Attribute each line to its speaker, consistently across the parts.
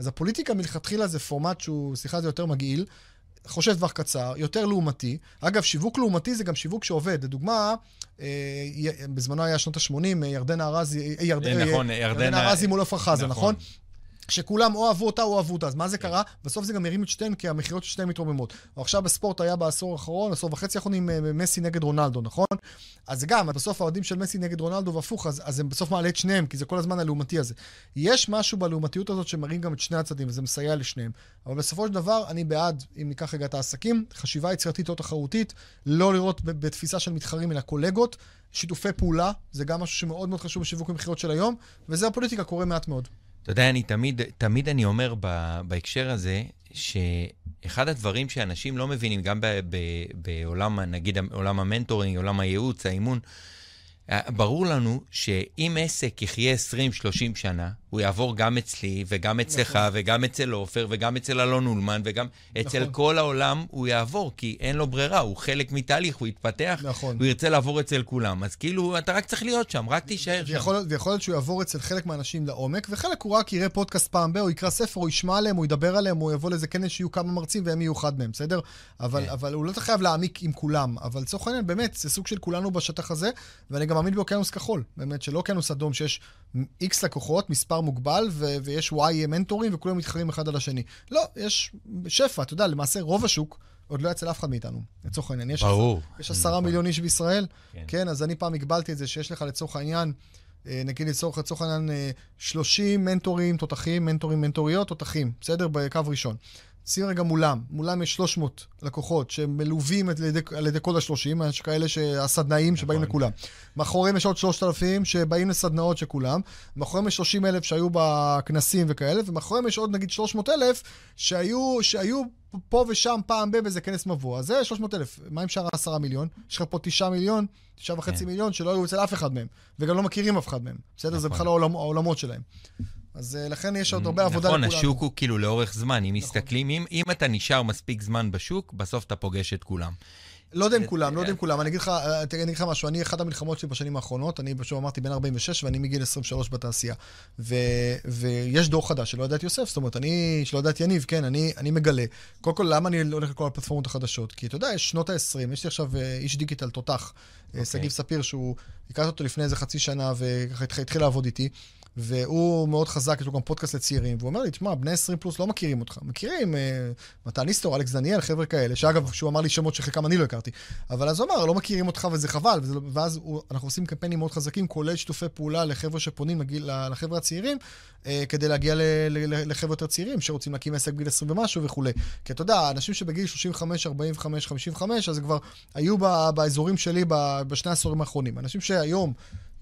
Speaker 1: אז הפוליטיקה מלכתחילה זה פורמט שהוא, סליחה, זה יותר מגעיל. חושב טווח קצר, יותר לעומתי. אגב, שיווק לעומתי זה גם שיווק שעובד. לדוגמה, אה, בזמנו היה שנות ה-80, ירדנה ארזי,
Speaker 2: אה, ירד, נכון,
Speaker 1: ירדנה ארזי מול עפרה חזה, נכון? נכון? שכולם או אהבו אותה או אהבו אותה. אז מה זה כן. קרה? בסוף זה גם הרים את שתיהן, כי המכירות של שתיהן מתרוממות. עכשיו בספורט היה בעשור האחרון, עשור וחצי האחרונים, אה, מסי נגד רונלדו, נכון? אז גם, בסוף האוהדים של מסי נגד רונלדו והפוך, אז, אז הם בסוף מעלה את שניהם, כי זה כל הזמן הלעומתי הזה. יש משהו בלעומתיות הזאת שמראים גם את שני הצדדים, וזה מסייע לשניהם. אבל בסופו של דבר, אני בעד, אם ניקח רגע את העסקים, חשיבה יצירתית או תחרותית, לא לראות בתפיסה של מתחרים, אלא קולגות. שיתופי פעולה, זה גם משהו שמאוד מאוד חשוב בשיווק ומכירות של היום, וזה הפוליטיקה קורה מעט מאוד.
Speaker 2: אתה יודע, אני תמיד, תמיד אני אומר ב, בהקשר הזה, שאחד הדברים שאנשים לא מבינים, גם ב, ב, בעולם, נגיד, עולם המנטורינג, עולם הייעוץ, האימון, ברור לנו שאם עסק יחיה 20-30 שנה, הוא יעבור גם אצלי, וגם אצלך, נכון. וגם אצל עופר, וגם אצל אלון אולמן, וגם נכון. אצל כל העולם, הוא יעבור, כי אין לו ברירה, הוא חלק מתהליך, הוא יתפתח, נכון. הוא ירצה לעבור אצל כולם. אז כאילו, אתה רק צריך להיות שם, רק תישאר שם.
Speaker 1: ויכול, ויכול להיות שהוא יעבור אצל חלק מהאנשים לעומק, וחלק הוא רק יראה פודקאסט פעם ב, הוא יקרא ספר, הוא ישמע עליהם, הוא ידבר עליהם, הוא יבוא לאיזה כנס שיהיו כמה מרצים והם יהיו אחד מהם, בסדר? אבל, כן. אבל הוא לא חייב להעמיק עם כולם. אבל לצורך העניין, באמת, זה סוג של כולנו בשטח הזה, ואני גם מאמין באוקיינוס כחול. באמת, שלא אוקיינוס אדום, שיש איקס לקוחות, מספר מוגבל, ו- ויש וואי מנטורים, וכולם מתחרים אחד על השני. לא, יש שפע, אתה יודע, למעשה רוב השוק עוד לא יצא לאף אחד מאיתנו, לצורך העניין. יש
Speaker 2: ברור.
Speaker 1: יש עשרה. מיליון איש בישראל, כן. כן, אז אני פעם הגבלתי את זה, שיש לך לצורך העניין, אה, נגיד לצורך, לצורך העניין 30 אה, מנטורים תותחים, מנטורים, מנטוריות תותחים, בסדר? בקו ראשון. שים רגע מולם, מולם יש 300 לקוחות שמלווים על ידי, על ידי כל ה-30, יש כאלה שהסדנאים שבאים נכון. לכולם. מאחוריהם יש עוד 3,000 שבאים לסדנאות של כולם, מאחוריהם יש 30 אלף שהיו בכנסים וכאלה, ומאחוריהם יש עוד נגיד 300 אלף שהיו, שהיו פה ושם פעם ב- באיזה כנס מבוא. אז זה 300 אלף. מה עם שאר ה-10 מיליון? יש לך פה 9 מיליון, 9 וחצי כן. מיליון שלא היו אצל אף אחד מהם, וגם לא מכירים אף אחד מהם. בסדר? נכון. זה בכלל העולמ, העולמות שלהם. אז אה, לכן יש עוד הרבה עבודה
Speaker 2: לכולנו. נכון, השוק הוא כאילו לאורך זמן. אם נכון. מסתכלים, אם, אם אתה נשאר מספיק זמן בשוק, בסוף אתה פוגש את כולם.
Speaker 1: לא יודע אם כולם, לא יודע אם כולם. אני אגיד לך, אה, אני אגיד לך משהו, אני, אחת המלחמות שלי בשנים האחרונות, אני פשוט אמרתי בן 46 ואני מגיל 23 בתעשייה. ו, ויש דור חדש שלא יודע את יוסף, זאת אומרת, אני, שלא יודע את יניב, כן, אני, אני מגלה. קודם כל, למה אני הולך לכל הפלטפורמות החדשות? כי אתה יודע, יש שנות ה-20, יש לי עכשיו אה, איש דיגיטל תותח, okay. שגיב ספיר, שהוא, הכרתי אותו לפני איזה חצי שנה, וככה התחיל לעבוד איתי. והוא מאוד חזק, יש לו גם פודקאסט לצעירים, והוא אומר לי, תשמע, בני 20 פלוס לא מכירים אותך. מכירים, אה, מתן איסטור, אלכס דניאל, חבר'ה כאלה, שאגב, שהוא אמר לי שמות שחלקם אני לא הכרתי. אבל אז הוא אמר, לא מכירים אותך וזה חבל, וזה, לא, ואז הוא, אנחנו עושים קמפיינים מאוד חזקים, כולל שיתופי פעולה לחבר'ה שפונים לגיל, לחבר'ה הצעירים, אה, כדי להגיע ל, ל, ל, לחבר'ה יותר צעירים, שרוצים להקים עסק בגיל 20 ומשהו וכולי. כי אתה יודע, אנשים שבגיל 35, 45, 55, אז כבר היו באזורים שלי בשני העשורים האחרונים. אנשים שהיום...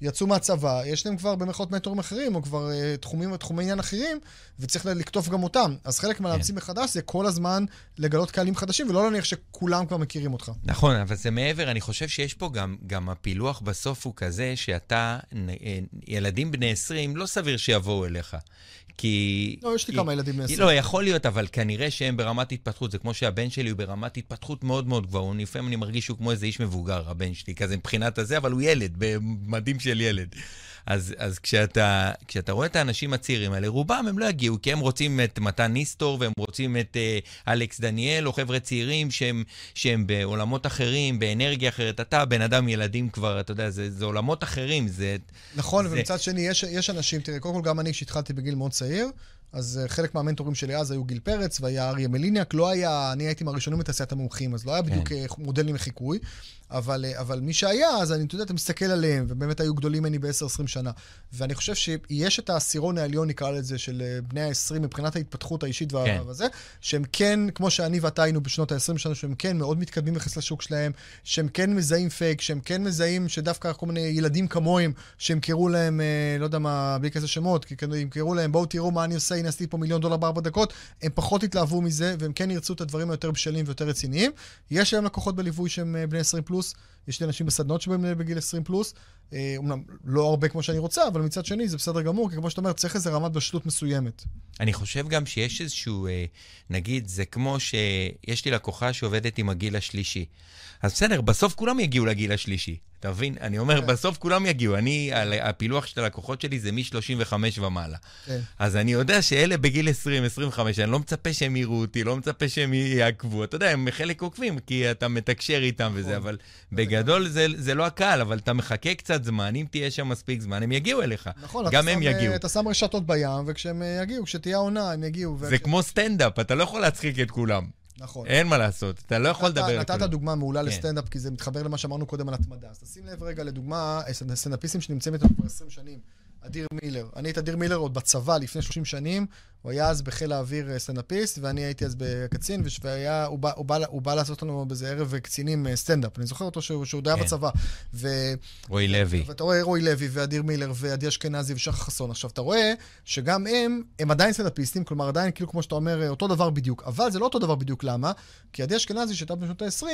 Speaker 1: יצאו מהצבא, יש להם כבר במרכאות מנטורים אחרים, או כבר uh, תחומים ותחומי עניין אחרים, וצריך לקטוף גם אותם. אז חלק מהלהמציא כן. מחדש זה כל הזמן לגלות קהלים חדשים, ולא להניח שכולם כבר מכירים אותך.
Speaker 2: נכון, אבל זה מעבר, אני חושב שיש פה גם, גם הפילוח בסוף הוא כזה, שאתה, אה, ילדים בני 20, לא סביר שיבואו אליך. כי...
Speaker 1: לא, יש לי כמה ילדים 20.
Speaker 2: לא, יכול להיות, אבל כנראה שהם ברמת התפתחות. זה כמו שהבן שלי הוא ברמת התפתחות מאוד מאוד גבוהה. לפעמים אני מרגיש שהוא כמו איזה איש מבוגר, הבן שלי, כזה מבחינת הזה, אבל הוא ילד, במדים של ילד. אז, אז כשאתה, כשאתה רואה את האנשים הצעירים האלה, רובם הם לא יגיעו, כי הם רוצים את מתן ניסטור, והם רוצים את uh, אלכס דניאל, או חבר'ה צעירים שהם, שהם בעולמות אחרים, באנרגיה אחרת. אתה בן אדם ילדים כבר, אתה יודע, זה, זה עולמות אחרים, זה...
Speaker 1: נכון,
Speaker 2: זה...
Speaker 1: ומצד שני, יש, יש אנשים, תראה, קודם כל גם אני, כשהתחלתי בגיל מאוד צעיר, אז uh, חלק מהמנטורים שלי אז היו גיל פרץ והיה אריה מליניאק, לא היה, אני הייתי מהראשונים בתעשיית המומחים, אז לא היה בדיוק כן. מודלים לחיקוי. אבל, אה, אבל מי שהיה, אז אני, אתה יודע, אתה מסתכל עליהם, ובאמת היו גדולים ממני ב-10-20 שנה. ואני חושב שיש את העשירון העליון, נקרא לזה, של אה, בני ה-20 מבחינת ההתפתחות האישית כן. וזה, שהם כן, כמו שאני ואתה היינו בשנות ה-20 שלנו, שהם כן מאוד מתקדמים יחס לשוק שלהם, שהם כן מזהים פייק, שהם כן מזהים שדווקא כל מיני ילדים כמוהם, קראו להם, אה, לא יודע מה, בלי כזה שמות, כי הם קראו להם, בואו תראו מה אני עושה, הנה עשיתי פה מיליון דולר בארבע דקות, הם פחות התלהבו מזה, והם כן ירצו את הדברים היותר בשלים ויותר רציניים. יש להם לקוחות בליווי שהם בני 20 פלוס. פלוס, יש לי אנשים בסדנות שבהם בגיל 20 פלוס, אומנם לא הרבה כמו שאני רוצה, אבל מצד שני זה בסדר גמור, כי כמו שאתה אומר, צריך איזו רמת בשלות מסוימת.
Speaker 2: אני חושב גם שיש איזשהו, אה, נגיד, זה כמו שיש לי לקוחה שעובדת עם הגיל השלישי. אז בסדר, בסוף כולם יגיעו לגיל השלישי. אתה מבין? אני אומר, כן. בסוף כולם יגיעו. אני, הפילוח של הלקוחות שלי זה מ-35 ומעלה. כן. אז אני יודע שאלה בגיל 20, 25, אני לא מצפה שהם יראו אותי, לא מצפה שהם יעקבו. אתה יודע, הם חלק עוקבים, כי אתה מתקשר איתם וזה, נכון. אבל בגדול זה, זה לא הקהל, אבל אתה מחכה קצת זמן, אם תהיה שם מספיק זמן, הם יגיעו אליך. נכון, גם הם שם, יגיעו.
Speaker 1: אתה שם רשתות בים, וכשהם אה, יגיעו, כשתהיה עונה, הם יגיעו.
Speaker 2: זה. כמו סטנדאפ, אתה לא יכול להצחיק את כולם.
Speaker 1: נכון.
Speaker 2: אין מה לעשות, אתה לא יכול לדבר.
Speaker 1: נתת דוגמה מעולה כן. לסטנדאפ, כי זה מתחבר למה שאמרנו קודם על התמדה. אז תשים לב רגע לדוגמה, סטנדאפיסטים שנמצאים איתנו כבר 20 שנים. אדיר מילר. אני את אדיר מילר עוד בצבא לפני 30 שנים, הוא היה אז בחיל האוויר אה, סטנדאפיסט, ואני הייתי אז בקצין, והיה, הוא, בא, הוא, בא, הוא בא לעשות לנו באיזה ערב קצינים אה, סטנדאפ. אני זוכר אותו שהוא, שהוא די היה כן. בצבא. ו...
Speaker 2: רועי לוי.
Speaker 1: ואתה רואה רועי לוי, ואדיר מילר, ועדי אשכנזי, ושחר חסון. עכשיו, אתה רואה שגם הם, הם עדיין סטנדאפיסטים, כלומר, עדיין, כאילו, כמו שאתה אומר, אותו דבר בדיוק. אבל זה לא אותו דבר בדיוק, למה? כי עדי אשכנזי, שהייתה בשנות ה-20,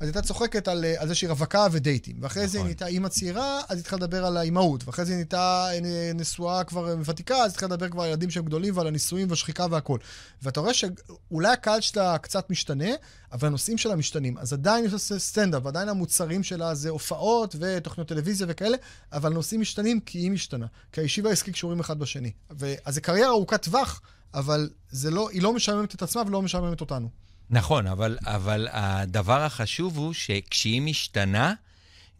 Speaker 1: אז הייתה צוחקת על, על זה שהיא רווקה ודייטים. ואחרי נכון. זה היא נהייתה אימא צעירה, אז היא התחילה לדבר על האימהות. ואחרי זה היא נהייתה אה, נשואה כבר ותיקה, אז התחילה לדבר כבר על ילדים שהם גדולים ועל הנישואים והשחיקה והכל. ואתה רואה שאולי הקהל שלה קצת משתנה, אבל הנושאים שלה משתנים. אז עדיין יש לה סטנדאפ, ועדיין המוצרים שלה זה הופעות ותוכניות טלוויזיה וכאלה, אבל הנושאים משתנים כי היא משתנה. כי הישיבה העסקי קשורים אחד בשני. ו... אז זה קריירה ארוכת טווח, אבל לא, היא לא משעממת את עצמה ולא משעממת אותנו.
Speaker 2: נכון, אבל, אבל הדבר החשוב הוא שכשהיא משתנה,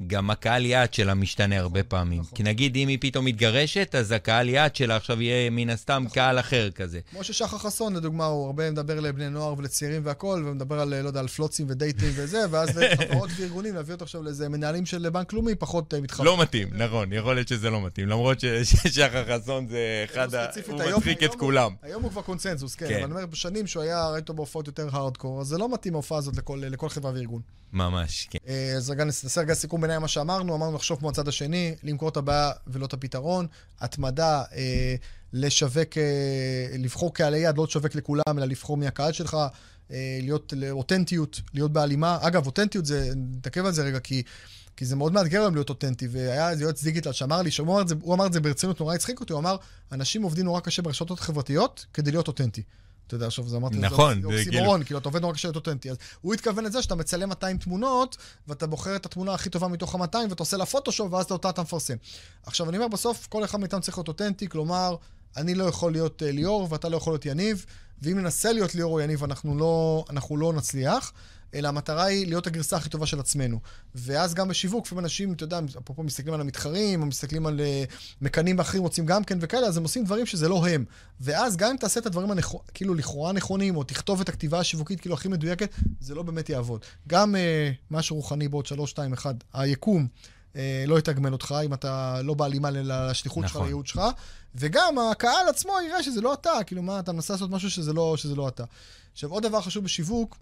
Speaker 2: גם הקהל יעד שלה משתנה הרבה פעמים. נכון. כי נגיד, אם היא פתאום מתגרשת, אז הקהל יעד שלה עכשיו יהיה מן הסתם נכון. קהל אחר כזה.
Speaker 1: כמו ששחר חסון, לדוגמה, הוא הרבה מדבר לבני נוער ולצעירים והכול, ומדבר על, לא יודע, על פלוצים ודייטים וזה, ואז לחברות וארגונים, להביא אותו עכשיו לאיזה מנהלים של בנק לאומי, פחות uh, מתחבר.
Speaker 2: לא מתאים, נכון, יכול להיות שזה לא מתאים. למרות ששחר חסון זה אחד ה... הוא מצחיק את כולם.
Speaker 1: היום הוא כבר קונצנזוס, כן. כן. אבל אני אומר, בשנים שהוא היה, ראיתו בהופעות יותר הארדקור, אז זה לא מתאים ההופעה הזאת לכל חברה וארגון.
Speaker 2: ממש, כן.
Speaker 1: אה, אז רגע נעשה רגע סיכום ביניים מה שאמרנו, אמרנו לחשוב כמו הצד השני, למכור את הבעיה ולא את הפתרון, התמדה, אה, לשווק, אה, לבחור קהלי יד, לא לשווק לכולם, אלא לבחור מי הקהל שלך, אה, להיות אותנטיות, להיות בהלימה. אגב, אותנטיות זה, נתעכב על זה רגע, כי... כי זה מאוד מאתגר היום להיות אותנטי, והיה איזה יועץ דיגיטל שאמר לי, שהוא אמר את זה, אמר את זה ברצינות, נורא הצחיק אותי, הוא אמר, אנשים עובדים נורא קשה ברשתות חברתיות כדי להיות אותנטי. אתה יודע, עכשיו זה אמרתי,
Speaker 2: נכון,
Speaker 1: זה אוקסימורון, כאילו, אתה עובד נורא קשה להיות אותנטי. אז הוא התכוון לזה שאתה מצלם 200 תמונות, ואתה בוחר את התמונה הכי טובה מתוך ה-200, ואתה עושה לה פוטושופ, ואז אותה אתה מפרסם. עכשיו, אני אומר, בסוף, כל אחד מאיתנו צריך להיות אותנטי, כלומר, אני לא יכול להיות uh, ליאור, ואתה לא יכול להיות יניב, ואם ננסה להיות ליאור או יניב, אנחנו לא, אנחנו לא נצליח. אלא המטרה היא להיות הגרסה הכי טובה של עצמנו. ואז גם בשיווק, לפעמים אנשים, אתה יודע, אפרופו מסתכלים על המתחרים, או מסתכלים על uh, מקנים אחרים רוצים גם כן וכאלה, אז הם עושים דברים שזה לא הם. ואז גם אם תעשה את הדברים הנכ... כאילו לכאורה נכונים, או תכתוב את הכתיבה השיווקית כאילו הכי מדויקת, זה לא באמת יעבוד. גם uh, משהו רוחני בעוד 3, 2, 1, היקום. Uh, לא יתגמל אותך אם אתה לא בהלימה לשליחות נכון. שלך, לייעוד שלך, וגם הקהל עצמו יראה שזה לא אתה, כאילו מה, אתה מנסה לעשות משהו שזה לא, שזה לא אתה. עכשיו, עוד דבר חשוב בשיווק,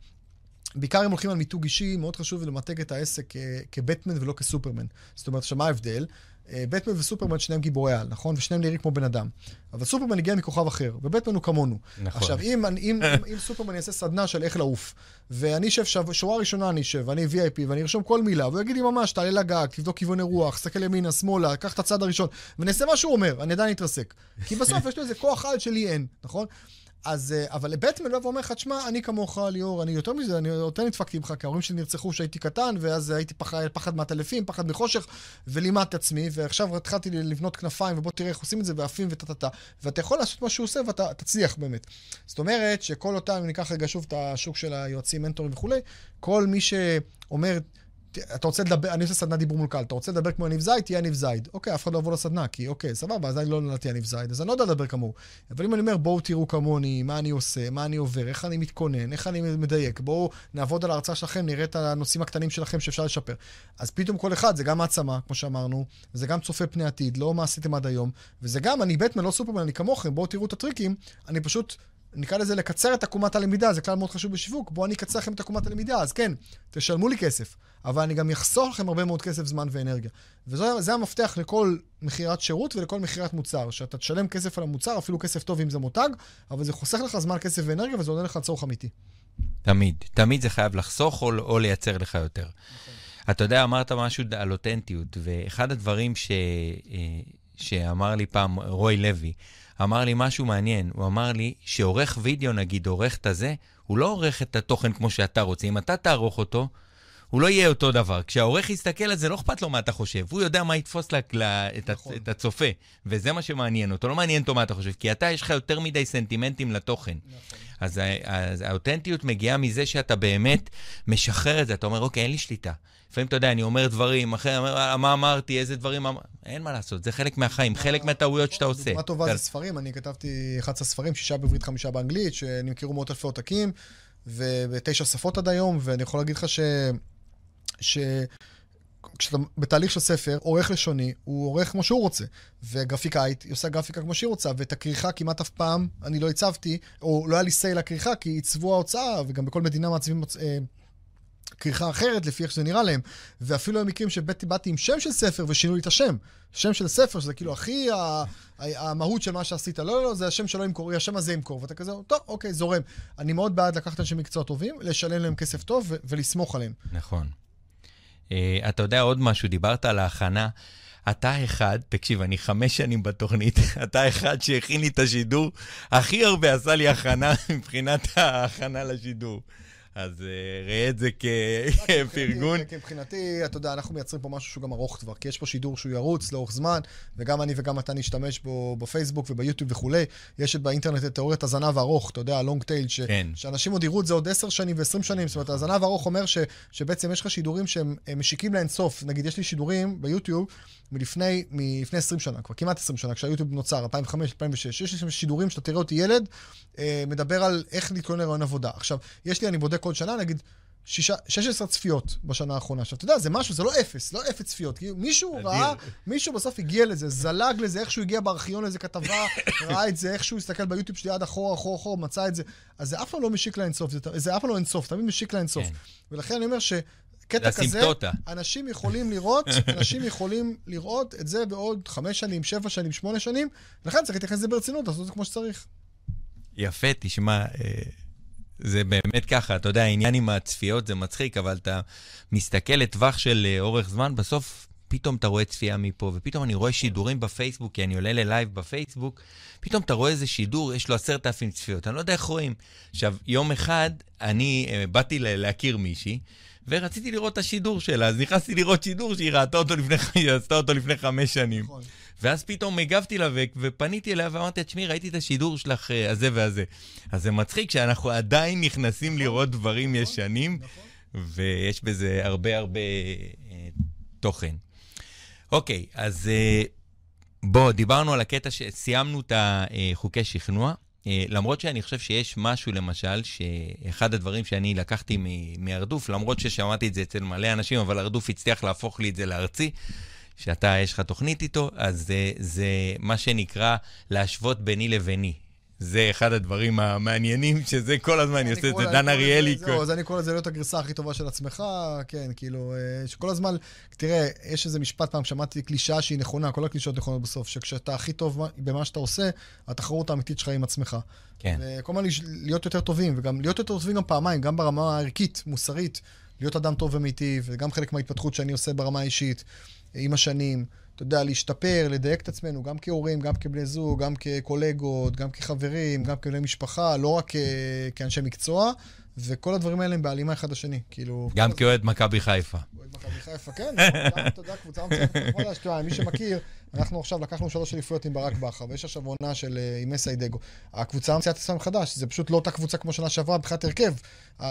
Speaker 1: בעיקר אם הולכים על מיתוג אישי, מאוד חשוב למתג את העסק כבטמן ולא כסופרמן. זאת אומרת, עכשיו מה ההבדל? בטמן וסופרמן שניהם גיבורי על, נכון? ושניהם נראים כמו בן אדם. אבל סופרמן הגיע מכוכב אחר, ובטמן הוא כמונו. נכון. עכשיו, אם, אם, אם, אם סופרמן יעשה סדנה של איך לעוף, ואני אשב שב, שורה ראשונה אני אשב, ואני VIP, ואני ארשום כל מילה, והוא יגיד לי ממש, תעלה לגג, תבדוק כיווני רוח, תסתכל ימינה, שמאלה, קח את הצד הראשון, ונעשה מה שהוא אומר, אני עדיין אתרסק. כי בסוף יש לו איזה כוח על שלי אין, נכון? אז, אה, אבל בטמן בא ואומר לך, תשמע, אני כמוך, ליאור, אני יותר מזה, אני יותר נדפקתי ממך, כי ההורים שלי נרצחו כשהייתי קטן, ואז הייתי פחד, פחד מעטלפים, פחד מחושך, ולימדתי עצמי, ועכשיו התחלתי לבנות כנפיים, ובוא תראה איך עושים את זה, ועפים וטטטה. ואתה יכול לעשות מה שהוא עושה, ואתה תצליח באמת. זאת אומרת, שכל אותם, אם ניקח רגע שוב את השוק של היועצים, מנטורים וכולי, כל מי שאומר, אתה רוצה לדבר, אני עושה סדנת דיבור מול קהל, אתה רוצה לדבר כמו יניב זייד, תהיה יניב זייד. אוקיי, אף אחד לא יבוא לסדנה, כי אוקיי, סבבה, אז אני לא נולדתי יניב זייד, אז אני לא יודע לדבר כמוהו. אבל אם אני אומר, בואו תראו כמוני, מה אני עושה, מה אני עובר, איך אני מתכונן, איך אני מדייק, בואו נעבוד על ההרצאה שלכם, נראה את הנושאים הקטנים שלכם שאפשר לשפר. אז פתאום כל אחד, זה גם העצמה, כמו שאמרנו, זה גם צופה פני עתיד, לא מה עשיתם עד היום, וזה גם, אני בטמן, לא סופרמן, אני כמוכם, בואו תראו את הטריקים, אני פשוט נקרא לזה לקצר את עקומת הלמידה, זה כלל מאוד חשוב בשיווק, בואו אני אקצר לכם את עקומת הלמידה, אז כן, תשלמו לי כסף, אבל אני גם אחסוך לכם הרבה מאוד כסף, זמן ואנרגיה. וזה המפתח לכל מכירת שירות ולכל מכירת מוצר, שאתה תשלם כסף על המוצר, אפילו כסף טוב אם זה מותג, אבל זה חוסך לך זמן, כסף ואנרגיה, וזה עונה לך צורך אמיתי.
Speaker 2: תמיד, תמיד זה חייב לחסוך או, או לייצר לך יותר. נכון. אתה יודע, אמרת משהו על אותנטיות, ואחד הדברים ש, אה, שאמר לי פעם רוי לוי, אמר לי משהו מעניין. הוא אמר לי שעורך וידאו, נגיד, עורך את הזה, הוא לא עורך את התוכן כמו שאתה רוצה. אם אתה תערוך אותו, הוא לא יהיה אותו דבר. כשהעורך יסתכל על זה, לא אכפת לו מה אתה חושב. הוא יודע מה יתפוס לה, לה, את, נכון. את הצופה, וזה מה שמעניין אותו. לא מעניין אותו מה אתה חושב, כי אתה, יש לך יותר מדי סנטימנטים לתוכן. נכון. אז, אז האותנטיות מגיעה מזה שאתה באמת משחרר את זה. אתה אומר, אוקיי, אין לי שליטה. לפעמים, אתה יודע, אני אומר דברים, אחרי, אומר, מה אמרתי, איזה דברים אמרתי, אין מה לעשות, זה חלק מהחיים, חלק מהטעויות שאתה עושה.
Speaker 1: דוגמה טובה זה ספרים, אני כתבתי 11 ספרים, שישה בעברית, חמישה באנגלית, שנמכרו מאות אלפי עותקים, ובתשע שפות עד היום, ואני יכול להגיד לך ש... ש... כשאתה בתהליך של ספר, עורך לשוני, הוא עורך כמו שהוא רוצה. וגרפיקאית, היא עושה גרפיקה כמו שהיא רוצה, ואת הכריכה כמעט אף פעם אני לא הצבתי, או לא היה לי סיי לכריכה, כי עיצבו ההוצאה, וגם בכל מדינה מעצבים אה, כריכה אחרת לפי איך שזה נראה להם. ואפילו היו מקרים שבאתי עם שם של ספר ושינו לי את השם. שם של ספר, שזה כאילו הכי המהות של מה שעשית. לא, לא, לא, זה השם שלו ימכור, השם הזה ימכור. ואתה כזה, טוב, אוקיי, זורם. אני מאוד בעד לקחת אנשי מקצוע טובים, לשלם להם כסף טוב ולסמוך עליהם.
Speaker 2: נכון. Uh, אתה יודע עוד משהו, דיברת על ההכנה. אתה אחד, תקשיב, אני חמש שנים בתוכנית, אתה אחד שהכין לי את השידור, הכי הרבה עשה לי הכנה מבחינת ההכנה לשידור. אז uh, ראה את זה כפרגון.
Speaker 1: מבחינתי, אתה יודע, אנחנו מייצרים פה משהו שהוא גם ארוך כבר, כי יש פה שידור שהוא ירוץ לאורך זמן, וגם אני וגם אתה נשתמש בו בפייסבוק וביוטיוב וכולי. יש באינטרנט את תיאוריית הזנב הארוך, אתה יודע, הלונג טייל, ש... כן. שאנשים עוד יראו את זה עוד עשר שנים ועשרים שנים. זאת אומרת, הזנב הארוך אומר ש... שבעצם יש לך שידורים שהם משיקים לאינסוף. נגיד, יש לי שידורים ביוטיוב מלפני, מלפני 20 שנה, כבר כמעט 20 שנה, כשהיוטיוב נוצר, 2005, 2006, יש לי שידורים שאתה תראה אותי ילד, אה, מדבר על איך להתכונן לרעיון עבודה. עכשיו, יש לי, אני בודק כל שנה, נגיד, שישה, 16 צפיות בשנה האחרונה. עכשיו, אתה יודע, זה משהו, זה לא אפס, לא אפס צפיות. כי מישהו. ראה, מישהו בסוף הגיע לזה, זלג לזה, איכשהו הגיע בארכיון לאיזה כתבה, ראה את זה, איכשהו הסתכל ביוטיוב שלי עד אחורה, אחורה, אחורה, מצא את זה. אז זה אף פעם לא משיק לאינסוף, זה, זה אף פעם לא אינסוף, תמיד משיק לאינסוף. כן. ולכן אני אומר ש... קטע כזה, אנשים יכולים לראות, אנשים יכולים לראות את זה בעוד חמש שנים, שבע שנים, שמונה שנים, לכן צריך להתייחס לזה ברצינות, לעשות את זה כמו שצריך.
Speaker 2: יפה, תשמע, אה, זה באמת ככה, אתה יודע, העניין עם הצפיות זה מצחיק, אבל אתה מסתכל לטווח של אה, אורך זמן, בסוף פתאום אתה רואה צפייה מפה, ופתאום אני רואה שידורים בפייסבוק, כי אני עולה ללייב בפייסבוק, פתאום אתה רואה איזה שידור, יש לו עשרת אלפים צפיות, אני לא יודע איך רואים. עכשיו, יום אחד אני uh, באתי להכיר מישהי, ורציתי לראות את השידור שלה, אז נכנסתי לראות שידור שהיא ראתה אותו לפני, עשתה אותו לפני חמש שנים. נכון. ואז פתאום הגבתי לה ופניתי אליה ואמרתי, תשמעי, ראיתי את השידור שלך אה, הזה והזה. אז זה מצחיק שאנחנו עדיין נכנסים נכון, לראות דברים נכון, ישנים, ויש בזה הרבה הרבה אה, תוכן. אוקיי, אז אה, בוא, דיברנו על הקטע שסיימנו את החוקי שכנוע. אה, למרות שאני חושב שיש משהו, למשל, שאחד הדברים שאני לקחתי מהרדוף, למרות ששמעתי את זה אצל מלא אנשים, אבל הרדוף הצליח להפוך לי את זה לארצי, שאתה, יש לך תוכנית איתו, אז זה, זה מה שנקרא להשוות ביני לביני. זה אחד הדברים המעניינים, שזה כל הזמן אני עושה את זה, דן אריאלי.
Speaker 1: זהו, אז אני קורא לזה להיות הגרסה הכי טובה של עצמך, כן, כאילו, אה, שכל הזמן, תראה, יש איזה משפט פעם, שמעתי קלישאה שהיא נכונה, כל הקלישאות נכונות בסוף, שכשאתה הכי טוב במה שאתה עושה, התחרות האמיתית שלך עם עצמך. כן. וכל הזמן להיות יותר טובים, וגם להיות יותר טובים גם פעמיים, גם ברמה הערכית, מוסרית, להיות אדם טוב ומיטיב, וגם חלק מההתפתחות שאני עושה ברמה האישית, עם השנים. אתה יודע, להשתפר, לדייק את עצמנו, גם כהורים, גם כבני זוג, גם כקולגות, גם כחברים, גם כבני משפחה, לא רק כאנשי מקצוע, וכל הדברים האלה הם בהלימה אחד לשני, כאילו...
Speaker 2: גם כאוהד מכבי חיפה.
Speaker 1: אוהד מכבי חיפה, כן, אתה יודע, קבוצה מצוינת, מי שמכיר, אנחנו עכשיו לקחנו שלוש אליפויות עם ברק בכר, ויש עכשיו עונה של אה, עם איידגו. הקבוצה המציאה את עצמה מחדש, זה פשוט לא אותה קבוצה כמו שנה שעברה מבחינת הרכב.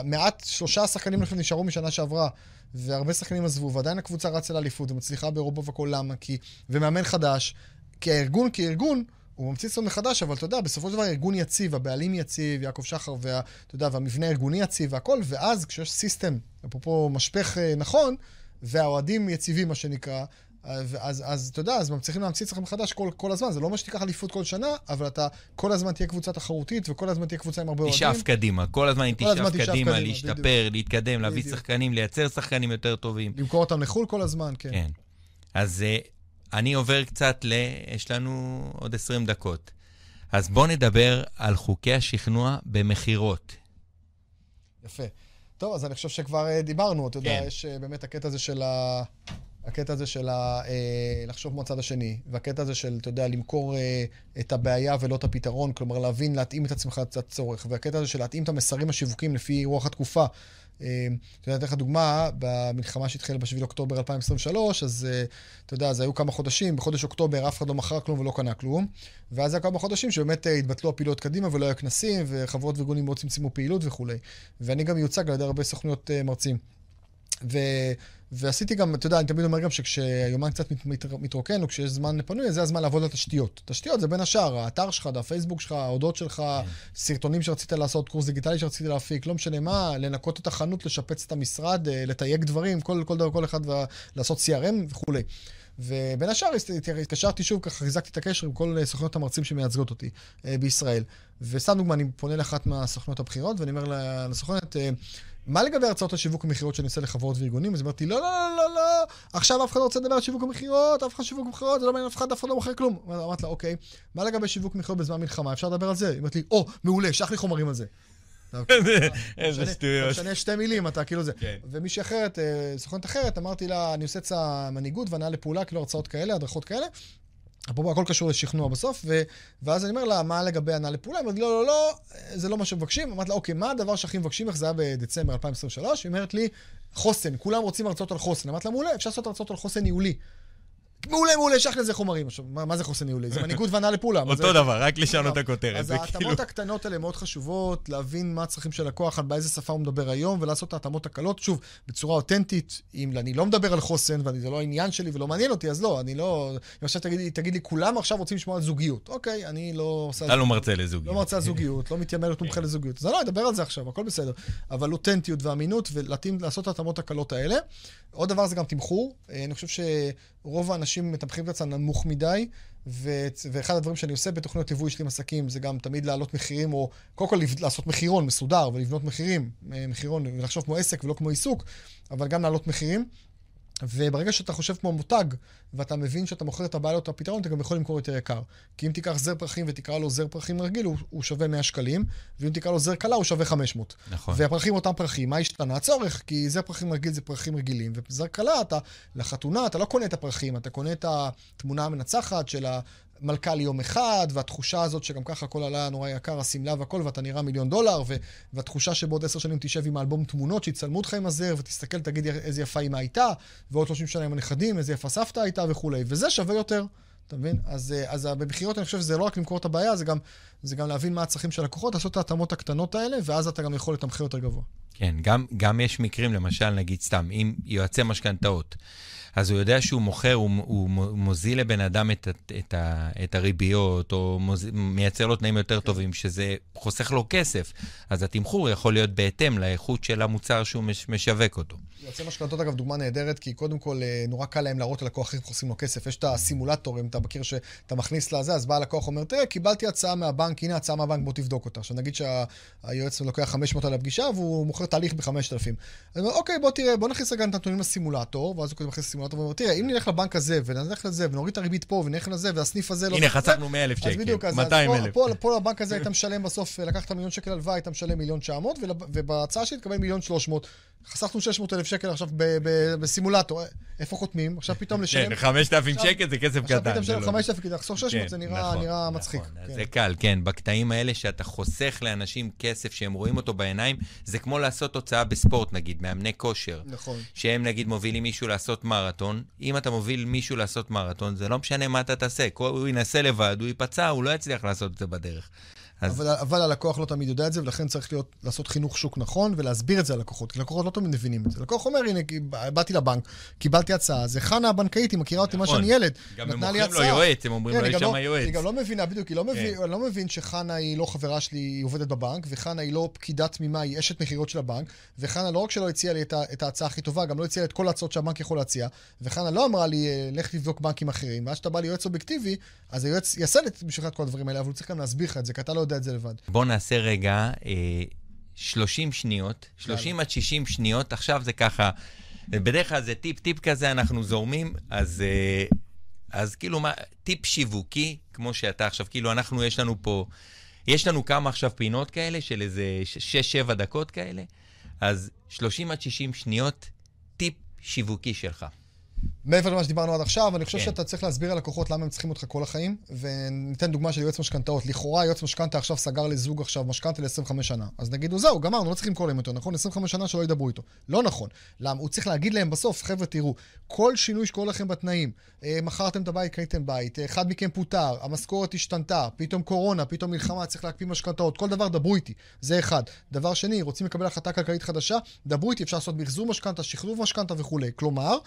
Speaker 1: מעט, שלושה שחקנים נשארו משנה שעברה. והרבה שחקנים עזבו, ועדיין הקבוצה רצה לאליפות ומצליחה באירופה והכל, למה? כי... ומאמן חדש, כי הארגון כארגון, הוא ממציא עצמו מחדש, אבל אתה יודע, בסופו של דבר הארגון יציב, הבעלים יציב, יעקב שחר, וה, אתה יודע, והמבנה הארגוני יציב והכל, ואז כשיש סיסטם, אפרופו משפך אה, נכון, והאוהדים יציבים, מה שנקרא, אז, אז אתה יודע, אז הם צריכים להמציא אצלך מחדש כל, כל הזמן. זה לא אומר שתיקח אליפות כל שנה, אבל אתה כל הזמן תהיה קבוצה תחרותית, וכל הזמן תהיה קבוצה עם הרבה אוהדים.
Speaker 2: תשאף קדימה, כל הזמן תשאף קדימה, קדימה, להשתפר, בדיוק. להתקדם, להביא. שחקנים, לייצר שחקנים יותר טובים.
Speaker 1: למכור אותם לחו"ל כל הזמן, כן. כן.
Speaker 2: אז uh, אני עובר קצת ל... יש לנו עוד 20 דקות. אז בואו נדבר על חוקי השכנוע במכירות.
Speaker 1: יפה. טוב, אז אני חושב שכבר uh, דיברנו, אתה כן. יודע, יש uh, באמת הקטע הזה של ה... הקטע הזה של ה, אה, לחשוב מהצד השני, והקטע הזה של, אתה יודע, למכור אה, את הבעיה ולא את הפתרון, כלומר להבין, להתאים את עצמך לצורך, והקטע הזה של להתאים את המסרים השיווקים לפי רוח התקופה. אה, אתה יודע, אתן לך דוגמה, במלחמה שהתחילה ב-7 לאוקטובר 2023, אז אה, אתה יודע, זה היו כמה חודשים, בחודש אוקטובר אף אחד לא מכר כלום ולא קנה כלום, ואז היה כמה חודשים שבאמת אה, התבטלו הפעילות קדימה ולא היו כנסים, וחברות וארגונים מאוד צמצמו פעילות וכולי. ואני גם מיוצג על ידי הרבה סוכנויות מרצים. ו... ועשיתי גם, אתה יודע, אני תמיד אומר גם שכשהיומן קצת מת, מת, מתרוקן, או כשיש זמן פנוי, זה הזמן לעבוד על תשתיות. תשתיות זה בין השאר, האתר שלך, הפייסבוק שלך, ההודות שלך, כן. סרטונים שרצית לעשות, קורס דיגיטלי שרצית להפיק, לא משנה מה, לנקות את החנות, לשפץ את המשרד, אה, לתייג דברים, כל, כל דבר, כל אחד, לעשות CRM וכולי. ובין השאר התקשרתי שוב, ככה חיזקתי את הקשר עם כל סוכנות המרצים שמייצגות אותי אה, בישראל. וסתם דוגמה, אני פונה לאחת מהסוכנות הבכירות, ואני אומר לסוכנת, אה, מה לגבי הרצאות השיווק ומכירות שאני עושה לחברות וארגונים? אז אמרתי, לא, לא, לא, לא, לא, עכשיו אף אחד לא רוצה לדבר על שיווק ומכירות, אף אחד שיווק ומכירות, זה לא מעניין אף אחד, אף אחד לא מוכר כלום. אמרתי לה, אוקיי, מה לגבי שיווק ומכירות בזמן מלחמה? אפשר לדבר על זה? היא אמרת לי, או, מעולה, שלח לי חומרים על זה.
Speaker 2: איזה שטויות.
Speaker 1: משנה שתי מילים, אתה כאילו זה. כן. ומישהי אחרת, אה, סוכנת אחרת, אמרתי לה, אני עושה את המנהיגות והנאה לפעולה, כאילו הרצאות כאלה, הדרכות כאלה. אפרופו, הכל קשור לשכנוע בסוף, ו... ואז אני אומר לה, מה לגבי הנעה לפעולה? היא אומרת, לא, לא, לא, זה לא מה שמבקשים. אמרתי לה, אוקיי, מה הדבר שהכי מבקשים איך זה היה בדצמבר 2023? היא אומרת לי, חוסן, כולם רוצים הרצאות על חוסן. אמרתי לה, מעולה, אפשר לעשות הרצאות על חוסן ניהולי. מעולה, מעולה, שייך לזה חומרים. עכשיו, מה, מה זה חוסן ניהולי? זה מנהיגות והנעה לפעולה.
Speaker 2: אותו
Speaker 1: זה...
Speaker 2: דבר, רק לשנות את הכותרת.
Speaker 1: אז ההתאמות כאילו... הקטנות האלה מאוד חשובות, להבין מה הצרכים של לקוח, באיזה שפה הוא מדבר היום, ולעשות את ההתאמות הקלות, שוב, בצורה אותנטית. אם אני לא מדבר על חוסן, וזה לא העניין שלי ולא מעניין אותי, אז לא, אני לא... אם עכשיו תגיד, תגיד לי, כולם עכשיו רוצים לשמוע על זוגיות. אוקיי, אני לא עושה...
Speaker 2: אתה לא מרצה לזוגיות.
Speaker 1: לא מרצה על זוגיות, לא מתיימר להיות מומחה לזוגיות. אז לא, אדבר על זה עכשיו, הכל בסדר. אבל אותנטיות ואמינות, ולהתאים, לעשות את ההתאמות הקלות האלה. עוד דבר זה גם תמחור. אה, אני חושב שרוב האנשים מתמחים את עצמם נמוך מדי, ו... ואחד הדברים שאני עושה בתוכניות ליווי שלי עם עסקים זה גם תמיד להעלות מחירים, או קודם כל לעשות מחירון מסודר ולבנות מחירים, אה, מחירון, ולחשוב כמו עסק ולא כמו עיסוק, אבל גם להעלות מחירים. וברגע שאתה חושב כמו מותג, ואתה מבין שאתה מוכר את הבעיה או את הפתרון, אתה גם יכול למכור יותר יקר. כי אם תיקח זר פרחים ותקרא לו זר פרחים רגיל, הוא, הוא שווה 100 שקלים, ואם תקרא לו זר קלה, הוא שווה 500.
Speaker 2: נכון.
Speaker 1: והפרחים אותם פרחים, מה השתנה? הצורך, כי זר פרחים רגיל זה פרחים רגילים, וזר קלה, אתה, לחתונה, אתה לא קונה את הפרחים, אתה קונה את התמונה המנצחת של מלכה ליום אחד, והתחושה הזאת שגם ככה הכל עלה נורא יקר, השמלה והכל, ואתה נראה מיליון דולר, ו- והתחושה שבעוד עשר שנים תשב עם האלבום תמונות, שיצלמו אותך עם הזר, ותסתכל, תגיד איזה יפה אמא הייתה, ועוד 30 שנה עם הנכדים, איזה יפה סבתא הייתה וכולי, וזה שווה יותר. אתה מבין? אז, אה, אז במכירות אני חושב שזה לא רק למכור את הבעיה, זה גם, זה גם להבין מה הצרכים של הלקוחות, לעשות את ההתאמות הקטנות האלה, ואז אתה גם יכול לתמחר יותר גבוה.
Speaker 2: כן, גם, גם יש מקרים, למשל, נגיד סתם, אם יועצי משכנתאות, אז הוא יודע שהוא מוכר, הוא, הוא מוזיל לבן אדם את, את, את, את הריביות, או מוז, מייצר לו תנאים יותר כן. טובים, שזה חוסך לו כסף. אז התמחור יכול להיות בהתאם לאיכות של המוצר שהוא מש, משווק אותו.
Speaker 1: יועצי משכנתות, אגב, דוגמה נהדרת, כי קודם כל, אה, נורא קל להם להראות ללקוח איך חוסכים לו כסף. יש את הסימולטור, אם אתה מכיר שאתה מכניס לזה, אז בא הלקוח אומר, תראה, קיבלתי הצעה מהבנק, הנה הצעה מהבנק, בוא תבדוק אותה. עכשיו נגיד שהיועץ לוקח 500 על הפגישה, והוא מוכר תהליך ב-5,000. אני אומר, אוקיי, בוא תראה, בוא נכניס רגע את הנתונים לסימולטור, ואז הוא מכניס לסימולטור ואומר, תראה, אם נלך לבנק הזה, ונלך לזה, ונוריד את הריבית פה, ונלך לזה, והסניף הזה לא...
Speaker 2: הנה, חסכנו 100,000 שקל, 200,000.
Speaker 1: פה, פה לבנק הזה היית משלם בסוף, לקחת מיליון שקל הלוואה, היית משלם מיליון 900, ובהצעה שלי תקבל מיליון 300. חסכנו 600 אלף שקל עכשיו בסימולטור, איפה חותמים? עכשיו פתאום לשלם...
Speaker 2: כן, 5,000 שקל זה כסף קטן.
Speaker 1: עכשיו פתאום לשלם 5,000 כדי לחסוך 600, זה נראה נכון, מצחיק. נכון,
Speaker 2: כן. זה קל, כן. בקטעים האלה שאתה חוסך לאנשים כסף שהם רואים אותו בעיניים, זה כמו לעשות הוצאה בספורט, נגיד, מאמני כושר.
Speaker 1: נכון.
Speaker 2: שהם נגיד מובילים מישהו לעשות מרתון. אם אתה מוביל מישהו לעשות מרתון, זה לא משנה מה אתה תעשה. הוא ינסה לבד, הוא ייפצע, הוא לא יצליח לעשות את זה בדרך.
Speaker 1: אז... אבל, אבל הלקוח לא תמיד יודע את זה, ולכן צריך להיות, לעשות חינוך שוק נכון ולהסביר את זה ללקוחות, כי לקוחות לא תמיד מבינים את זה. לקוח אומר, הנה, באתי לבנק, קיבלתי הצעה, זה חנה הבנקאית, היא מכירה אותי מה נכון. שאני ילד,
Speaker 2: נתנה לי הצעה. גם הם מוכרים לו יועץ, הם אומרים כן, לו, יש שם לא, יועץ.
Speaker 1: היא גם לא מבינה, בדיוק, היא לא, מבין, כן. לא מבין שחנה היא לא חברה שלי, היא עובדת בבנק, וחנה היא לא פקידה תמימה, היא אשת מכירות של הבנק, וחנה לא רק שלא הציעה לי את, את ההצעה הכי טובה, גם לא הציעה את כל ההצעות שהבנק יכול להציע, וחנה לא אמרה לי, אה, לך תבדוק בנקים אחרים, ואז שאתה בא ליועץ אובייקטיבי, אז היועץ יעשה בשבילך את כל הדברים האלה, אבל הוא צריך גם להסביר לך את זה, כי אתה לא יודע את זה לבד.
Speaker 2: בוא נעשה רגע אה, 30 שניות, 30 עד 60 שניות, עכשיו זה ככה, בדרך כלל זה טיפ-טיפ כזה, אנחנו זורמים, אז, אה, אז כאילו, מה, טיפ שיווקי, כמו שאתה עכשיו, כאילו, אנחנו, יש לנו פה, יש לנו כמה עכשיו פינות כאלה, של איזה 6-7 דקות כאלה, אז 30 עד 60 שניות, טיפ שיווקי שלך.
Speaker 1: מעבר למה שדיברנו עד עכשיו, אני חושב
Speaker 2: כן.
Speaker 1: שאתה צריך להסביר ללקוחות למה הם צריכים אותך כל החיים, וניתן דוגמה של יועץ משכנתאות. לכאורה יועץ משכנתה עכשיו סגר לזוג עכשיו משכנתה ל-25 שנה. אז נגיד, הוא זהו, גמרנו, לא צריכים לקרוא להם יותר, נכון? 25 שנה שלא ידברו איתו. לא נכון. למה? הוא צריך להגיד להם בסוף, חבר'ה, תראו, כל שינוי שקורה לכם בתנאים, אה, מכרתם את הבית, קניתם בית, אה, אחד מכם פוטר, המשכורת השתנתה, פתאום קורונה, פתאום מלחמה, צריך להקפיא משכנתאות, כל דבר, דברו איתי. זה אחד. דבר שני, רוצים לקבל החלטה כלכלית חדשה, דברו איתי, אפשר לעשות מחזור משכנתה, שחרור משכנתה וכולי. כלומר,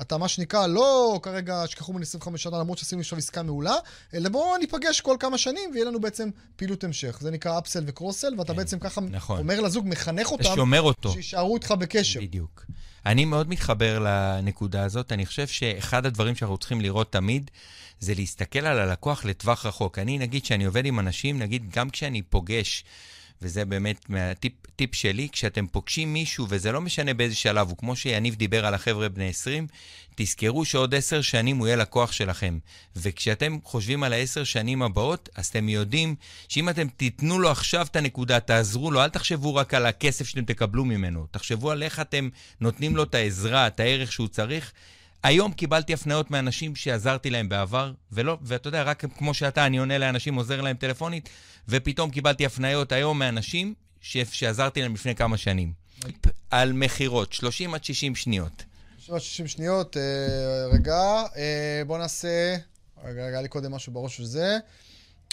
Speaker 1: אתה מה שנקרא, לא כרגע שכחו ממני 25 שנה למרות שעשינו עכשיו עסקה מעולה, אלא בואו ניפגש כל כמה שנים ויהיה לנו בעצם פעילות המשך. זה נקרא אפסל וקרוסל, ואתה
Speaker 2: כן,
Speaker 1: בעצם ככה
Speaker 2: נכון.
Speaker 1: אומר לזוג, מחנך אותם,
Speaker 2: שומר אותו.
Speaker 1: שיישארו איתך בקשר.
Speaker 2: בדיוק. אני מאוד מתחבר לנקודה הזאת. אני חושב שאחד הדברים שאנחנו צריכים לראות תמיד, זה להסתכל על הלקוח לטווח רחוק. אני, נגיד, כשאני עובד עם אנשים, נגיד, גם כשאני פוגש, וזה באמת מהטיפ טיפ שלי, כשאתם פוגשים מישהו, וזה לא משנה באיזה שלב, הוא כמו שיניב דיבר על החבר'ה בני 20, תזכרו שעוד עשר שנים הוא יהיה לקוח שלכם. וכשאתם חושבים על העשר שנים הבאות, אז אתם יודעים שאם אתם תיתנו לו עכשיו את הנקודה, תעזרו לו, אל תחשבו רק על הכסף שאתם תקבלו ממנו, תחשבו על איך אתם נותנים לו את העזרה, את הערך שהוא צריך. היום קיבלתי הפניות מאנשים שעזרתי להם בעבר, ולא, ואתה יודע, רק כמו שאתה, אני עונה לאנשים, עוזר להם טלפונית, ופתאום קיבלתי הפניות היום מאנשים ש... שעזרתי להם לפני כמה שנים. על מכירות, 30 עד 60 שניות.
Speaker 1: 60 שניות, אה, רגע, אה, בוא נעשה... רגע, רגע, היה לי קודם משהו בראש של זה.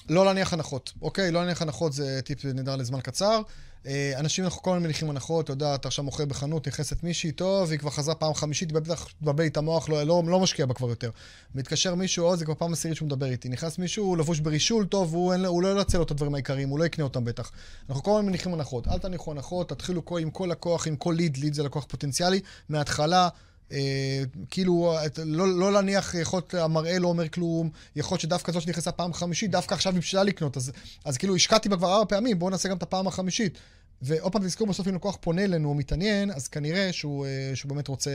Speaker 1: לא להניח הנחות, אוקיי? לא להניח הנחות זה טיפ נהדר לזמן קצר. אה, אנשים, אנחנו כל הזמן מניחים הנחות, אתה יודע, אתה עכשיו מוכר בחנות, נכנסת מישהי, טוב, היא כבר חזרה פעם חמישית, בטח מבלבל לי את המוח, לא, לא, לא משקיע בה כבר יותר. מתקשר מישהו, עוד זה כבר פעם עשירית שהוא מדבר איתי. נכנס מישהו, הוא לבוש ברישול, טוב, הוא, אין, הוא לא ינצל לו את הדברים העיקריים, הוא לא יקנה אותם בטח. אנחנו כל הזמן מניחים הנחות. אל תניחו הנחות, תתחילו עם כל לקוח, עם כל ליד, ליד זה לקוח פוטנציאלי, מההתחלה. אה, כאילו, לא, לא להניח, יכול להיות, המראה לא אומר כלום, יכול להיות שדווקא זאת שנכנסה פעם חמישית, דווקא עכשיו היא בשבילה לקנות, אז, אז כאילו השקעתי בה כבר ארבע פעמים, בואו נעשה גם את הפעם החמישית. ועוד פעם תזכרו, בסוף אם לקוח פונה אלינו או מתעניין, אז כנראה שהוא, אה, שהוא באמת רוצה,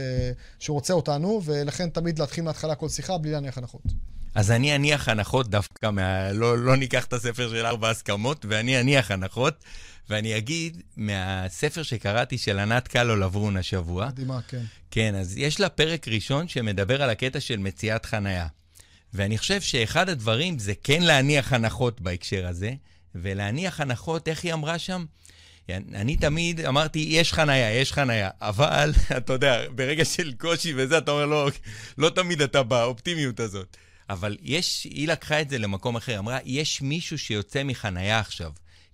Speaker 1: שהוא רוצה אותנו, ולכן תמיד להתחיל מההתחלה כל שיחה בלי להניח הנחות.
Speaker 2: אז אני אניח הנחות דווקא מה... לא, לא ניקח את הספר של ארבע הסכמות, ואני אניח הנחות, ואני אגיד, מהספר שקראתי של ענת קלו לברון השבוע,
Speaker 1: מדהימה, כן.
Speaker 2: כן, אז יש לה פרק ראשון שמדבר על הקטע של מציאת חנייה. ואני חושב שאחד הדברים זה כן להניח הנחות בהקשר הזה, ולהניח הנחות, איך היא אמרה שם? אני תמיד אמרתי, יש חנייה, יש חנייה, אבל, אתה יודע, ברגע של קושי וזה, אתה אומר, לא, לא תמיד אתה באופטימיות הזאת. אבל יש, היא לקחה את זה למקום אחר, אמרה, יש מישהו שיוצא מחנייה עכשיו.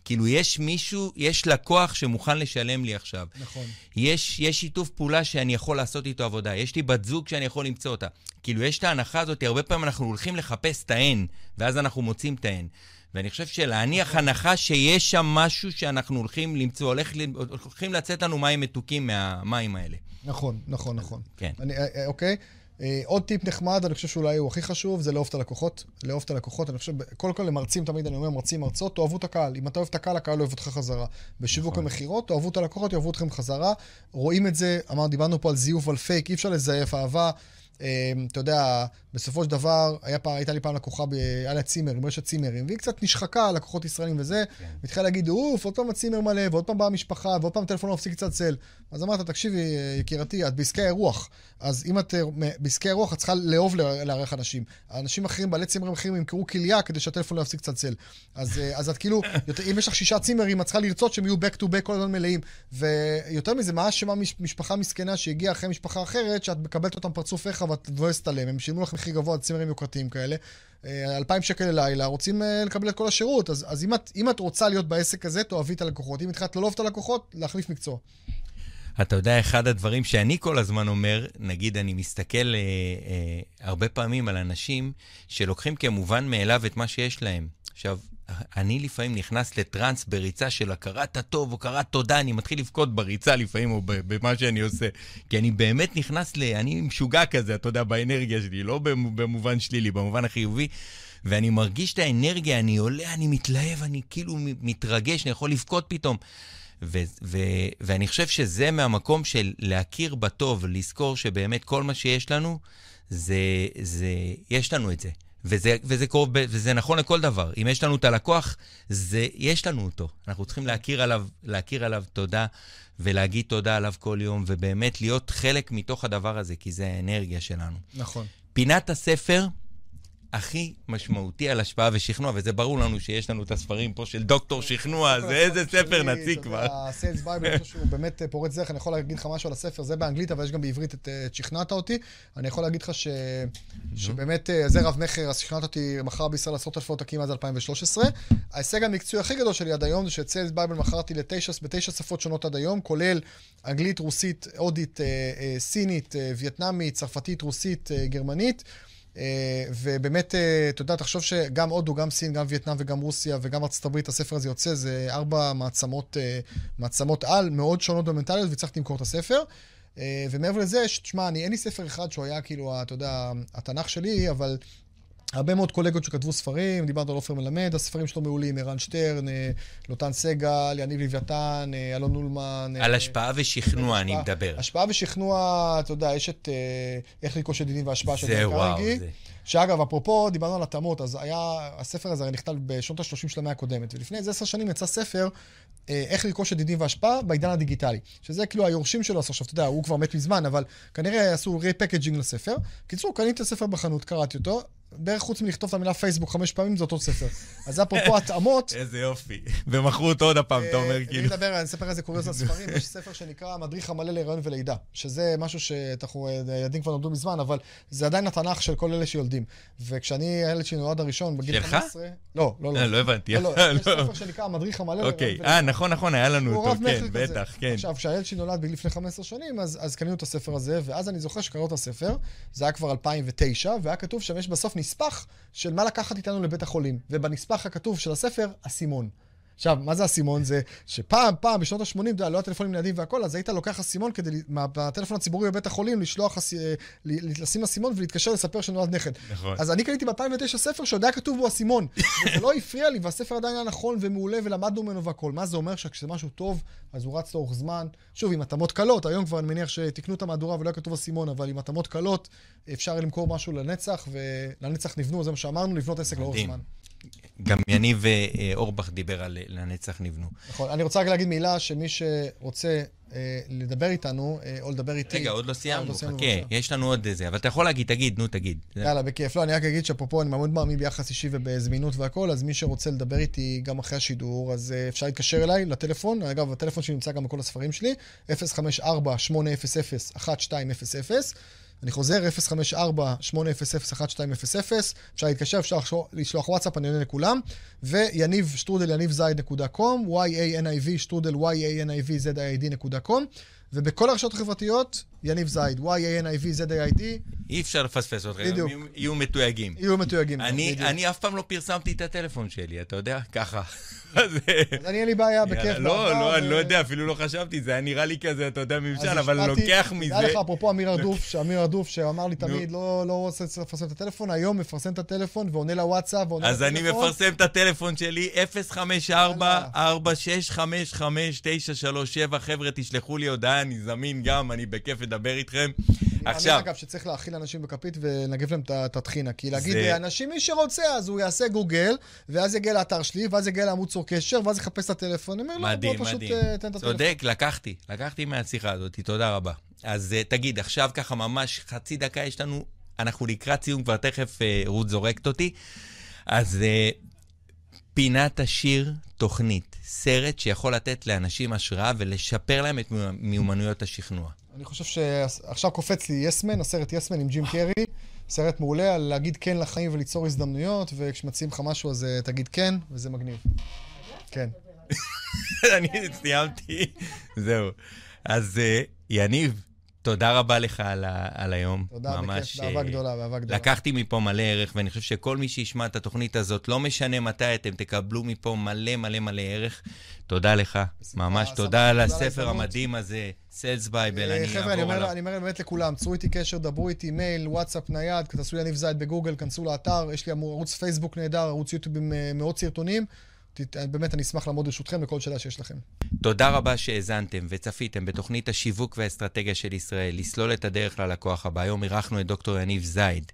Speaker 2: כאילו, יש מישהו, יש לקוח שמוכן לשלם לי עכשיו.
Speaker 1: נכון.
Speaker 2: יש, יש שיתוף פעולה שאני יכול לעשות איתו עבודה, יש לי בת זוג שאני יכול למצוא אותה. כאילו, יש את ההנחה הזאת, הרבה פעמים אנחנו הולכים לחפש את ה-N, ואז אנחנו מוצאים את ה-N. ואני חושב שלהניח הנחה שיש שם משהו שאנחנו הולכים למצוא, הולך, הולכים לצאת לנו מים מתוקים מהמים האלה.
Speaker 1: נכון, נכון, נכון.
Speaker 2: כן.
Speaker 1: אני, אה, אה, אוקיי. אה, עוד טיפ נחמד, אני חושב שאולי הוא הכי חשוב, זה לאהוב את הלקוחות. לאהוב את הלקוחות, אני חושב, קודם כל למרצים, תמיד אני אומר, מרצים, מרצות, תאהבו את הקהל. אם אתה אוהב את הקהל, הקהל אוהב אותך חזרה. בשיווק
Speaker 2: נכון.
Speaker 1: המכירות, תאהבו את הלקוחות, יאהבו אתכם חזרה. רואים את זה, אמר, דיברנו פה על זיוף, על פייק, אי אפשר לזייף אהבה. אה, אתה יודע, בסופו של דבר, היה פעם, הייתה לי פעם לקוחה, ב- היה לה צימר, עם רשת צימרים, והיא קצת נשחקה, לקוחות ישראלים וזה,
Speaker 2: כן.
Speaker 1: והתחילה להגיד, אוף, עוד פעם הצימר מלא, ועוד פעם באה המשפחה, ועוד פעם הטלפון מפסיק לצלצל. אז אמרת, תקשיבי, יקירתי, את בעסקי האירוח. אז אם את אה, בעסקי האירוח, את צריכה לאהוב לארח אנשים. אנשים אחרים, בעלי צימרים אחרים, ימכרו כליה כדי שהטלפון לא יפסיק לצלצל. אז, אה, אז את כאילו, יותר, אם יש לך שישה צימרים, את צריכה לרצות שהם יהיו back to back כל הזמן מלאים. ויותר מזה, מה אשמה מש- משפחה מסכנה שהגיעה אחרי משפחה אחרת, שאת מקבלת אותם פרצוף איכה מבואסת עליהם. הם שילמו לך מחיר גבוה על צימרים יוקרתיים כאלה. אה, אלפיים שקל ללילה, רוצים אה, לקבל את כל השירות. אז, אז אם, את, אם את רוצה להיות בעסק הזה, תאהבי את הלקוחות. אם התחלת לא את הלקוחות, להחליף מקצוע.
Speaker 2: אתה יודע, אחד הדברים שאני כל הזמן אומר, נגיד, אני מסתכל אה, אה, הרבה פעמים על אנשים שלוקחים כמובן מאליו את מה שיש להם. עכשיו, אני לפעמים נכנס לטראנס בריצה של הכרת הטוב או הכרת תודה, אני מתחיל לבכות בריצה לפעמים או במה שאני עושה. כי אני באמת נכנס ל... אני משוגע כזה, אתה יודע, באנרגיה שלי, לא במ- במובן שלילי, במובן החיובי. ואני מרגיש את האנרגיה, אני עולה, אני מתלהב, אני כאילו מתרגש, אני יכול לבכות פתאום. ו- ו- ואני חושב שזה מהמקום של להכיר בטוב, לזכור שבאמת כל מה שיש לנו, זה, זה, יש לנו את זה. וזה, וזה, קורה, וזה נכון לכל דבר. אם יש לנו את הלקוח, זה, יש לנו אותו. אנחנו צריכים להכיר עליו, להכיר עליו תודה ולהגיד תודה עליו כל יום, ובאמת להיות חלק מתוך הדבר הזה, כי זה האנרגיה שלנו.
Speaker 1: נכון.
Speaker 2: פינת הספר, הכי משמעותי על השפעה ושכנוע, וזה ברור לנו שיש לנו את הספרים פה של דוקטור שכנוע, זה איזה ספר נציג כבר.
Speaker 1: ה Sales Bible, אני חושב שהוא באמת אה, פורץ דרך, אני יכול להגיד לך משהו על הספר, זה באנגלית, אבל יש גם בעברית את אה, שכנעת אותי. אני יכול להגיד לך שבאמת אה, זה רב מכר, אז שכנעת אותי, מכר בישראל עשרות אלפי עותקים עד 2013. ההישג המקצועי הכי גדול שלי עד היום זה שאת Sales Bible מכרתי בתשע שפות שונות עד היום, כולל אנגלית, רוסית, הודית, סינית, וייטנאמית, צרפתית, רוסית, גרמנית. אה, ובאמת, אה, אתה יודע, תחשוב שגם הודו, גם סין, גם וייטנאם וגם רוסיה וגם ארצות הברית, הספר הזה יוצא, זה ארבע מעצמות, אה, מעצמות על מאוד שונות במנטליות, וצריך למכור את הספר. ומעבר לזה, תשמע, אין לי ספר אחד שהוא היה כאילו, אתה יודע, התנ"ך שלי, אבל הרבה מאוד קולגות שכתבו ספרים, דיברת על עופר מלמד, הספרים שלו מעולים, ערן שטרן, אה, לוטן סגל, יניב לוויתן, אה, אלון נולמן.
Speaker 2: על אה, השפעה ושכנוע אני מדבר.
Speaker 1: השפעה ושכנוע, אתה יודע, יש את איך לרכוש ידידים והשפעה של
Speaker 2: דייל קרנגי.
Speaker 1: שאגב, אפרופו, דיברנו על התאמות, אז היה, הספר הזה הרי נכתב בשנות ה-30 של המאה הקודמת, ולפני איזה עשר שנים יצא ספר, איך לרכוש ידידים והשפעה בעידן הדיגיטלי. שזה כאילו היורשים שלו, אז עכשיו, אתה יודע, הוא כבר מת מזמן, אבל כנראה עשו repackaging לספר. קיצור, קניתי את הספר בחנות, קראתי אותו, בערך חוץ מלכתוב את המילה פייסבוק חמש פעמים, זה אותו ספר. אז אפרופו התאמות.
Speaker 2: איזה יופי. ומכרו אותו עוד הפעם, אתה אומר, אה, כאילו.
Speaker 1: אני אדבר, אני אספר איזה קוריוז לספרים. יש ספר שנקרא המדריך המלא להיריון ולידה, שזה משהו שאנחנו, ילדים כבר למדו מזמן, אבל זה עדיין התנ"ך של כל אלה שיולדים. וכשאני, הילד שלי נולד הראשון, בגיל 15... שלך? לא, לא, לא.
Speaker 2: לא הבנתי.
Speaker 1: לא, לא, יש ספר שנקרא המדריך המלא להיריון
Speaker 2: אוקיי. ולידה. אה, נכון, נכון, היה לנו אותו, כן, בטח, כן.
Speaker 1: עכשיו, כשהילד שלי נולד לפני 15 שנים, אז קנינו את הספר הזה, ואז אני זוכר שקראנו את הספר, זה היה כבר 2009, והיה כתוב שם, יש בסוף נספח של מה לקחת איתנו לבית החולים. ובנספח הכתוב של הספר, אסימון. עכשיו, מה זה אסימון? זה שפעם, פעם, בשנות ה-80, אתה יודע, לא הטלפונים ניידים והכל, אז היית לוקח אסימון כדי, מהטלפון הציבורי בבית החולים, לשלוח, אה, לשים אסימון ולהתקשר לספר שנולד נכד.
Speaker 2: נכון.
Speaker 1: אז אני קניתי ב-2009 ספר שעוד היה כתוב בו אסימון. וזה לא הפריע לי, והספר עדיין היה נכון ומעולה, ולמדנו ממנו והכל. מה זה אומר? שכשזה משהו טוב, אז הוא רץ לאורך זמן. שוב, עם התאמות קלות, היום כבר אני מניח שתקנו את המהדורה ולא היה כתוב אסימון, אבל עם התאמות קלות, אפשר למכור משהו לנצח, ולנצח נבנו, זה מה שאמרנו, לבנות עסק לאורך זמן.
Speaker 2: גם יניב אה, אורבך דיבר על לנצח נבנו.
Speaker 1: נכון. אני רוצה רק להגיד מילה, שמי שרוצה אה, לדבר איתנו, אה, או לדבר איתי...
Speaker 2: רגע, עוד לא סיימנו, חכה, יש לנו עוד איזה, אבל אתה יכול להגיד, תגיד, נו, תגיד.
Speaker 1: יאללה, בכיף. לא, אני רק אגיד שאפרופו, אני מאוד מאמין ביחס אישי ובזמינות והכול, אז מי שרוצה לדבר איתי גם אחרי השידור, אז אפשר להתקשר אליי לטלפון. אגב, הטלפון שלי נמצא גם בכל הספרים שלי, 054-800-1200. אני חוזר, 054-800-1200, אפשר להתקשר, אפשר לשלוח וואטסאפ, אני עונה לכולם. ויניב, שטרודל יניב זייד.קום, y-a-n-i-v, שטרודל y-a-n-i-v-z-i-d.com. ובכל הרשתות החברתיות, יניב זייד, y-a-n-i-v-z-a-i-d.
Speaker 2: אי אפשר לפספס אותך, בדיוק. הם יהיו מתויגים.
Speaker 1: יהיו מתויגים.
Speaker 2: אני, אני אף פעם לא פרסמתי את הטלפון שלי, אתה יודע? ככה.
Speaker 1: אז אני אין לי בעיה, בכיף.
Speaker 2: לא, לא, אני לא יודע, אפילו לא חשבתי, זה היה נראה לי כזה, אתה יודע, ממשל, אבל לוקח מזה...
Speaker 1: תדע לך, אפרופו אמיר ארדוף, שאמיר ארדוף, שאמר לי תמיד, לא, לא רוצה לפרסם את הטלפון, היום מפרסם את הטלפון ועונה לוואטסאפ ועונה.
Speaker 2: אז אני מפרסם את הטלפון שלי, 054-465-5937, חבר'ה, תשלחו לי הודעה, אני זמין גם, אני בכיף אדבר איתכם.
Speaker 1: עכשיו... אני אגב שצריך להאכיל אנשים בכפית ולנגב להם את הטחינה. כי להגיד, זה... אנשים, מי שרוצה, אז הוא יעשה גוגל, ואז יגיע לאתר שלי, ואז יגיע לעמוד צור קשר, ואז יחפש את הטלפון. אני אומר, לא, בוא פשוט מדהים. אה, תן את הטלפון.
Speaker 2: צודק, לקחתי, לקחתי מהשיחה הזאת, תודה רבה. אז uh, תגיד, עכשיו ככה ממש חצי דקה יש לנו, אנחנו לקראת סיום, כבר תכף uh, רות זורקת אותי. אז פינת השיר תוכנית, סרט שיכול לתת לאנשים השראה ולשפר להם את מיומנויות השכנוע.
Speaker 1: אני חושב שעכשיו קופץ לי יסמן, הסרט יסמן עם ג'ים קרי. סרט מעולה על להגיד כן לחיים וליצור הזדמנויות, וכשמציעים לך משהו אז אה, תגיד כן, וזה מגניב. כן.
Speaker 2: אני סיימתי, זהו. אז אה, יניב, תודה רבה לך על, ה, על היום.
Speaker 1: תודה, ממש, בכיף, באהבה גדולה, באהבה גדולה.
Speaker 2: לקחתי מפה מלא ערך, ואני חושב שכל מי שישמע את התוכנית הזאת, לא משנה מתי אתם תקבלו מפה מלא מלא מלא ערך. תודה לך, ממש תודה על הספר המדהים הזה, Sales Bible,
Speaker 1: אני אעבור עליו. חבר'ה, אני אומר באמת לכולם, צרו איתי קשר, דברו איתי, מייל, וואטסאפ נייד, תעשו לי יניב זייד בגוגל, כנסו לאתר, יש לי ערוץ פייסבוק נהדר, ערוץ יוטיוב עם אה, מאות סרטונים. באמת אני אשמח לעמוד לרשותכם לכל שאלה שיש לכם.
Speaker 2: תודה רבה שהאזנתם וצפיתם בתוכנית השיווק והאסטרטגיה של ישראל, לסלול את הדרך ללקוח הבא. היום אירחנו את דוקטור יניב זייד.